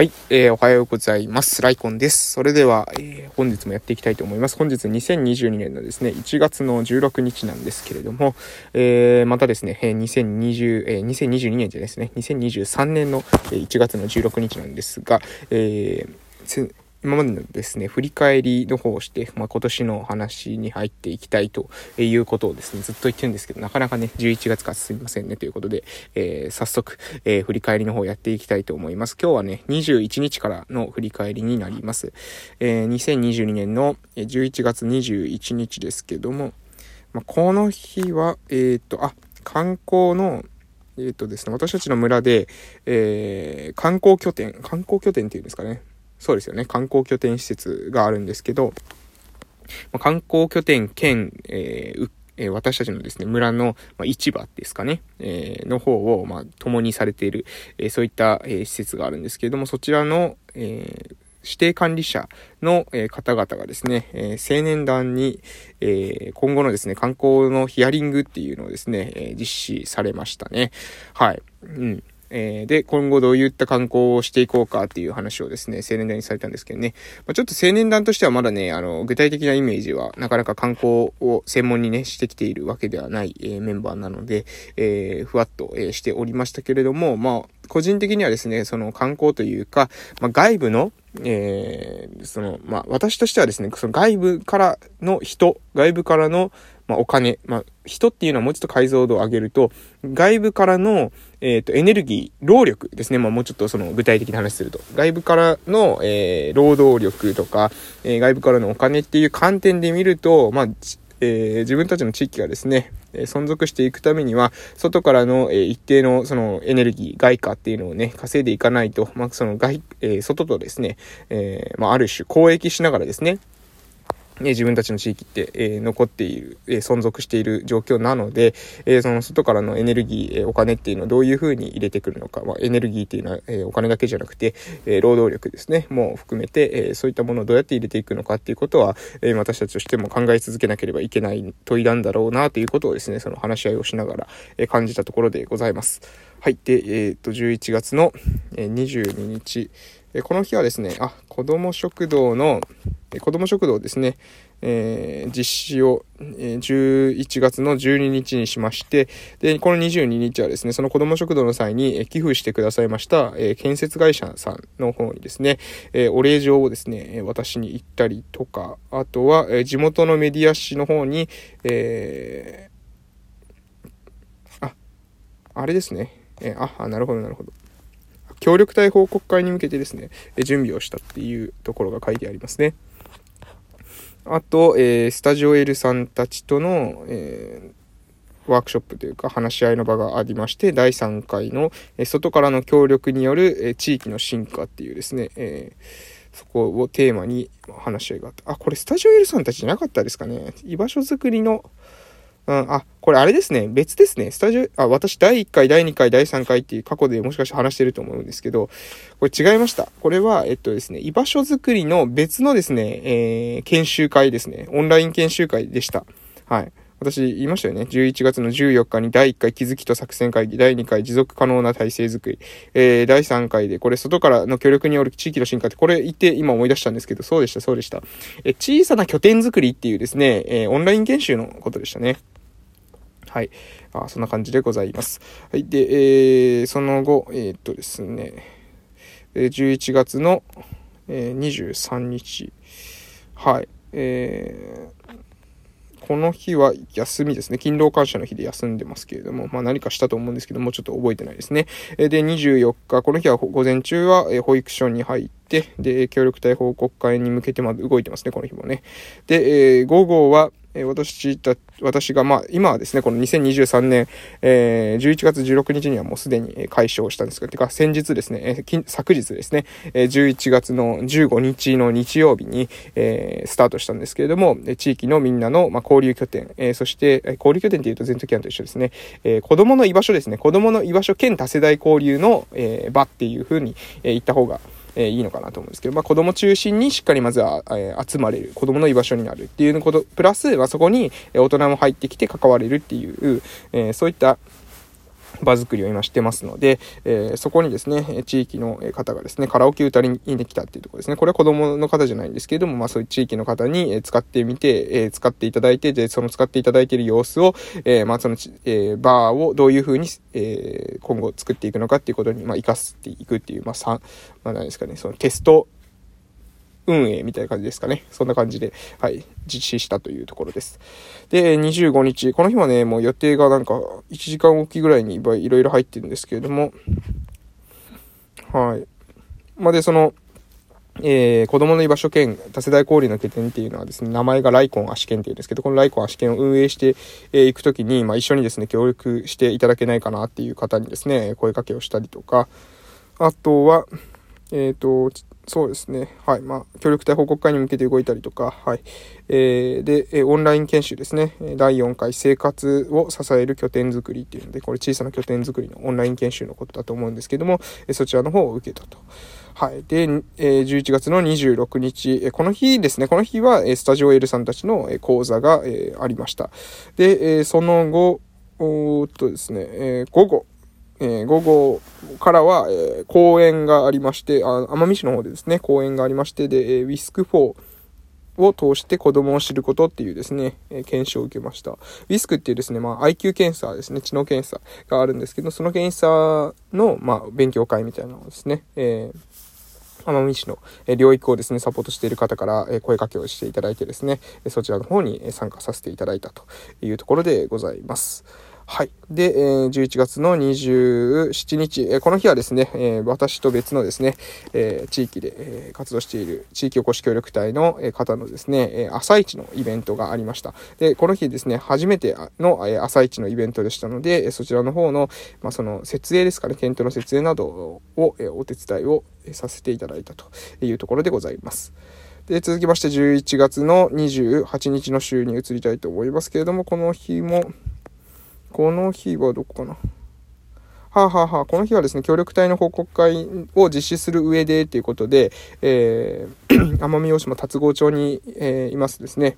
はい、えー、おはようございます。ライコンです。それでは、えー、本日もやっていきたいと思います。本日2022年のですね、1月の16日なんですけれども、えー、またですね、え、2020、えー、2022年じゃですね、2023年の1月の16日なんですが、えー、今までのですね、振り返りの方をして、まあ、今年の話に入っていきたいということをですね、ずっと言ってるんですけど、なかなかね、11月からすみませんねということで、えー、早速、えー、振り返りの方をやっていきたいと思います。今日はね、21日からの振り返りになります。えー、2022年の11月21日ですけども、まあ、この日は、えっ、ー、と、あ、観光の、えっ、とですね、私たちの村で、えー、観光拠点、観光拠点っていうんですかね、そうですよね、観光拠点施設があるんですけど、まあ、観光拠点兼、えー、私たちのですね、村の、ま、市場ですかね、えー、の方を、ま、共にされている、えー、そういった、え施設があるんですけれども、そちらの、え指定管理者の、え方々がですね、え青年団に、え今後のですね、観光のヒアリングっていうのをですね、え実施されましたね。はい。うん。えー、で、今後どういった観光をしていこうかっていう話をですね、青年団にされたんですけどね。まあ、ちょっと青年団としてはまだね、あの、具体的なイメージは、なかなか観光を専門にね、してきているわけではない、えー、メンバーなので、えー、ふわっと、えしておりましたけれども、まあ、個人的にはですね、その観光というか、まあ、外部の、えー、その、まあ、私としてはですね、その外部からの人、外部からの、まあ、お金、まあ、人っていうのはもうちょっと解像度を上げると、外部からの、えっ、ー、と、エネルギー、労力ですね。まあ、もうちょっとその具体的な話すると。外部からの、えー、労働力とか、えー、外部からのお金っていう観点で見ると、まあ、え、自分たちの地域がですね、え存続していくためには、外からの、え一定のそのエネルギー、外貨っていうのをね、稼いでいかないと、まあ、その外、え外とですね、えまあ、ある種交易しながらですね、自分たちの地域って、えー、残っている、えー、存続している状況なので、えー、その外からのエネルギー、えお金っていうのをどういうふうに入れてくるのか、まあ、エネルギーっていうのは、えお金だけじゃなくて、え労働力ですね、も含めて、えそういったものをどうやって入れていくのかっていうことは、え私たちとしても考え続けなければいけない問いなんだろうなということをですね、その話し合いをしながら、え感じたところでございます。はい。で、えっ、と、11月の、え22日、えこの日はですね、あ、子供食堂の、え子供食堂ですね、えー、実施を、え、11月の12日にしまして、で、この22日はですね、その子供食堂の際に、え、寄付してくださいました、え、建設会社さんの方にですね、え、お礼状をですね、私に行ったりとか、あとは、え、地元のメディア紙の方に、えー、あ、あれですね、え、あ、なるほど、なるほど。協力隊報告会に向けてですね、準備をしたっていうところが書いてありますね。あと、えー、スタジオ L さんたちとの、えー、ワークショップというか話し合いの場がありまして、第3回の、え、外からの協力による、え、地域の進化っていうですね、えー、そこをテーマに話し合いがあった。あ、これスタジオ L さんたちじゃなかったですかね。居場所づくりの、うん、あ、これあれですね。別ですね。スタジオ、あ、私第1回、第2回、第3回っていう過去でもしかして話してると思うんですけど、これ違いました。これは、えっとですね、居場所づくりの別のですね、えー、研修会ですね。オンライン研修会でした。はい。私言いましたよね。11月の14日に第1回気づきと作戦会議、第2回持続可能な体制づくり、えー、第3回で、これ外からの協力による地域の進化って、これ言って今思い出したんですけど、そうでした、そうでした。え小さな拠点づくりっていうですね、えー、オンライン研修のことでしたね。はい。あそんな感じでございます。はい。で、えー、その後、えー、っとですね、11月の、えー、23日。はい。えー、この日は休みですね。勤労感謝の日で休んでますけれども、まあ何かしたと思うんですけども、ちょっと覚えてないですね。で、24日、この日は午前中は保育所に入って、で、協力隊報告会に向けてまだ動いてますね、この日もね。で、えー、午後は、え私た、私が、まあ、今はですね、この2023年、えー、11月16日にはもうすでに解消したんですが、てか、先日ですね、え、昨日ですね、えー、11月の15日の日曜日に、えー、スタートしたんですけれども、地域のみんなの、まあ、交流拠点、えー、そして、交流拠点っていうと全都キャンと一緒ですね、え、子供の居場所ですね、子供の居場所兼多世代交流の、え、場っていうふうに、え、言った方が、えー、いいのかなと思うんですけど、まあ、子供中心にしっかりまずは、え、集まれる、子供の居場所になるっていうこと、プラス、まあ、そこに大人も入ってきて関われるっていう、え、そういった、場作りを今してますので、えー、そこにですね、地域の方がですね、カラオケ歌にできたっていうところですね。これは子供の方じゃないんですけれども、まあそういう地域の方に使ってみて、えー、使っていただいて、で、その使っていただいている様子を、えー、まあその、え、バーをどういうふうに、え、今後作っていくのかっていうことに、まあ活かしていくっていう、まあさ、まあ何ですかね、そのテスト運営みたいな感じですかね。そんな感じで、はい、実施したというところです。で、25日、この日はね、もう予定がなんか1時間おきぐらいにいろいろ入ってるんですけれども、はい。まあ、で、その、えー、子供の居場所兼多世代交流の拠点っていうのはですね、名前がライコン足研っていうんですけど、このライコン足研を運営してい、えー、くときに、まあ、一緒にですね、協力していただけないかなっていう方にですね、声かけをしたりとか、あとは、えっ、ー、と、そうですね。はい。まあ、協力隊報告会に向けて動いたりとか、はい。えー、で、オンライン研修ですね。第4回生活を支える拠点づくりっていうので、これ小さな拠点づくりのオンライン研修のことだと思うんですけども、そちらの方を受けたと。はい。で、え11月の26日、えこの日ですね、この日は、えスタジオ L さんたちの、え講座が、えありました。で、えその後、おっとですね、え午後、えー、午後からは、えー、公演がありまして、あ奄美市の方でですね、公演がありまして、で、えー、ウィスク4を通して子供を知ることっていうですね、え、検証を受けました。ウィスクっていうですね、まあ IQ 検査ですね、知能検査があるんですけど、その検査の、まあ、勉強会みたいなのをですね、えー、奄美市の領域をですね、サポートしている方から声かけをしていただいてですね、そちらの方に参加させていただいたというところでございます。はい。で、えー、11月の27日、えー、この日はですね、えー、私と別のですね、え地域で、え活動している地域おこし協力隊の、え方のですね、え朝市のイベントがありました。で、この日ですね、初めての、え朝市のイベントでしたので、えそちらの方の、まあ、その設営ですかね、テントの設営などを、えお手伝いをさせていただいたというところでございます。で、続きまして11月の28日の週に移りたいと思いますけれども、この日も、この日はどこかな？はあ、ははあ、この日はですね、協力隊の報告会を実施する上でということで、えー、奄美大島達郷町に、えー、いますですね、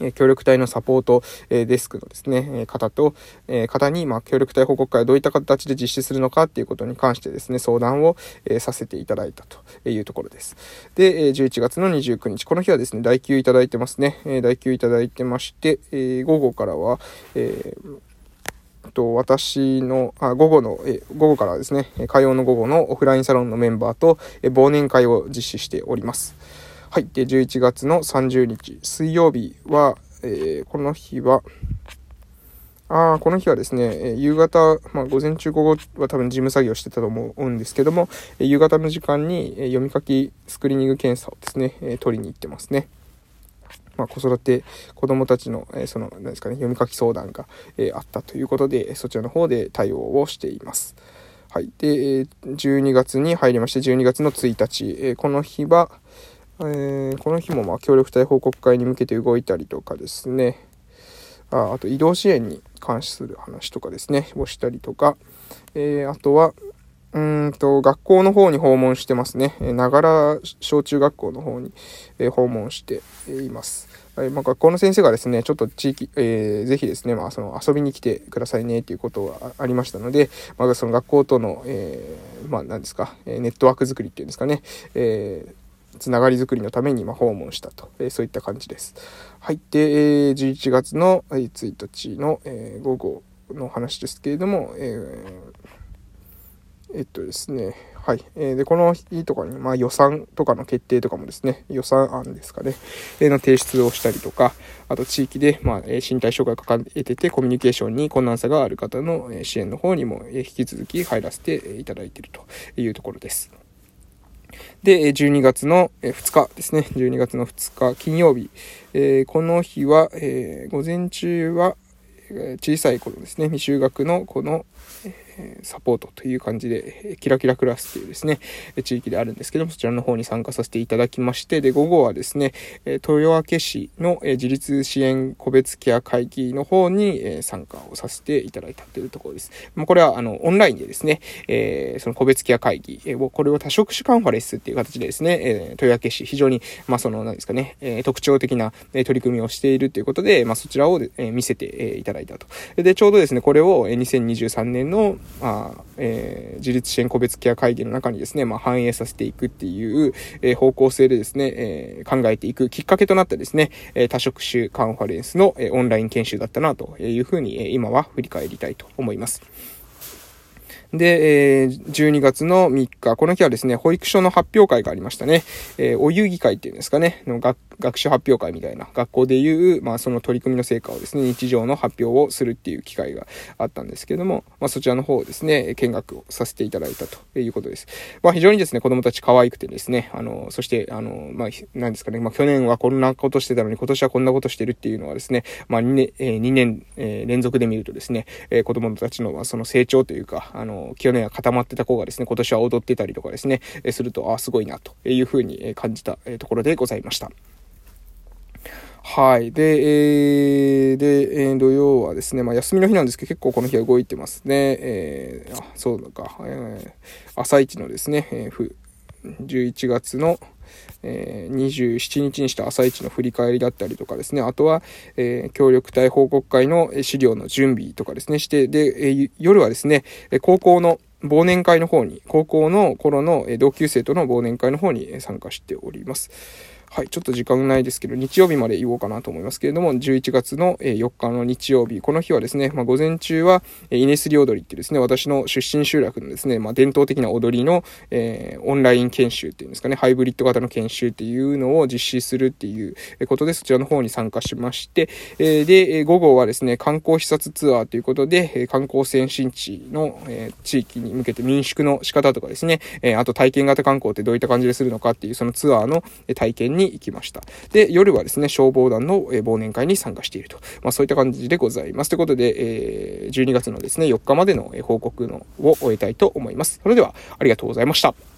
え協力隊のサポート、えデスクのですね、え方と、え方に、ま、協力隊報告会をどういった形で実施するのかっていうことに関してですね、相談を、えさせていただいたというところです。で、え11月の29日、この日はですね、代休いただいてますね。え代休いただいてまして、え午後からは、えーと、私の、あ、午後の、え、午後からですね、火曜の午後のオフラインサロンのメンバーと、え、忘年会を実施しております。はい。で、11月の30日、水曜日は、えー、この日は、あこの日はですね、え夕方、まあ、午前中午後は多分事務作業してたと思うんですけども、え夕方の時間に、え読み書きスクリーニング検査をですね、え取りに行ってますね。まあ、子育て、子供たちの、えその、何ですかね、読み書き相談が、えあったということで、そちらの方で対応をしています。はい。で、12月に入りまして、12月の1日、えこの日は、えー、この日もまあ協力隊報告会に向けて動いたりとかですね、ああと移動支援に関する話とかですね、をしたりとか、えー、あとは、うんと、学校の方に訪問してますね。ながら小中学校の方に、訪問しています。はいまあ、学校の先生がですね、ちょっと地域、えー、ぜひですね、まあ、その遊びに来てくださいねっていうことがありましたので、まあ、その学校との、えー、まあ、何ですか、ネットワーク作りっていうんですかね、えー、つながり作りのために、ま訪問したと、えー、そういった感じです。はい。で、えー、11月の1日の、えー、午後の話ですけれども、えーえっとですね、はい。えー、で、この日とかに、まあ予算とかの決定とかもですね、予算案ですかね、えー、の提出をしたりとか、あと地域で、まあ、え身体障害を抱えてて、コミュニケーションに困難さがある方の支援の方にも、え引き続き入らせていただいているというところです。で、12月の2日ですね。12月の2日金曜日。えー、この日は、えー、午前中は、小さい頃ですね、未就学の子の、ええサポートという感じで、キラキラクラスっていうですね、地域であるんですけども、そちらの方に参加させていただきまして、で、午後はですね、豊明市の自立支援個別ケア会議の方に参加をさせていただいたというところです。まこれは、あの、オンラインでですね、えその個別ケア会議を、これを多職種カンファレンスっていう形でですね、え豊明市、非常に、まあ、その、何ですかね、え特徴的な取り組みをしているということで、まあ、そちらを、え見せていただいたと。で、ちょうどですね、これを2023年の、まあ、えー、自立支援個別ケア会議の中にですね、まあ、反映させていくっていう、えー、方向性でですね、えー、考えていくきっかけとなったですね、え多職種カンファレンスの、えオンライン研修だったなというふうに、え今は振り返りたいと思います。で、えー、12月の3日、この日はですね、保育所の発表会がありましたね。えー、お遊戯会っていうんですかね、の学学習発表会みたいな、学校でいう、まあその取り組みの成果をですね、日常の発表をするっていう機会があったんですけども、まあそちらの方をですね、見学をさせていただいたということです。まあ非常にですね、子供たち可愛くてですね、あの、そして、あの、まあ、なんですかね、まあ去年はこんなことしてたのに今年はこんなことしてるっていうのはですね、まあ2年、えー、2年、えー、連続で見るとですね、えー、子供たちのまあその成長というか、あの、去年は固まってた子がですね、今年は踊ってたりとかですね、えすると、あ、すごいな、というふうに感じたところでございました。はい。で、えー、で、えー、土曜はですね、まあ休みの日なんですけど、結構この日は動いてますね。えー、あ、そうか、えー、朝一のですね、えー、11月の、えー、27日にした朝一の振り返りだったりとかですね、あとは、えー、協力隊報告会の資料の準備とかですね、して、で、えー、夜はですね、高校の忘年会の方に、高校の頃の同級生との忘年会の方に参加しております。はい、ちょっと時間ないですけど、日曜日まで言おうかなと思いますけれども、11月の4日の日曜日、この日はですね、まあ、午前中は、稲すり踊りってですね、私の出身集落のですね、まあ、伝統的な踊りの、えー、オンライン研修っていうんですかね、ハイブリッド型の研修っていうのを実施するっていうことで、そちらの方に参加しまして、えー、で、午後はですね、観光視察ツアーということで、観光先進地の、え、地域に向けて民宿の仕方とかですね、えあと体験型観光ってどういった感じでするのかっていう、そのツアーの体験にに行きました。で、夜はですね、消防団の忘年会に参加していると。まあそういった感じでございます。ということで、え、12月のですね、4日までの報告のを終えたいと思います。それでは、ありがとうございました。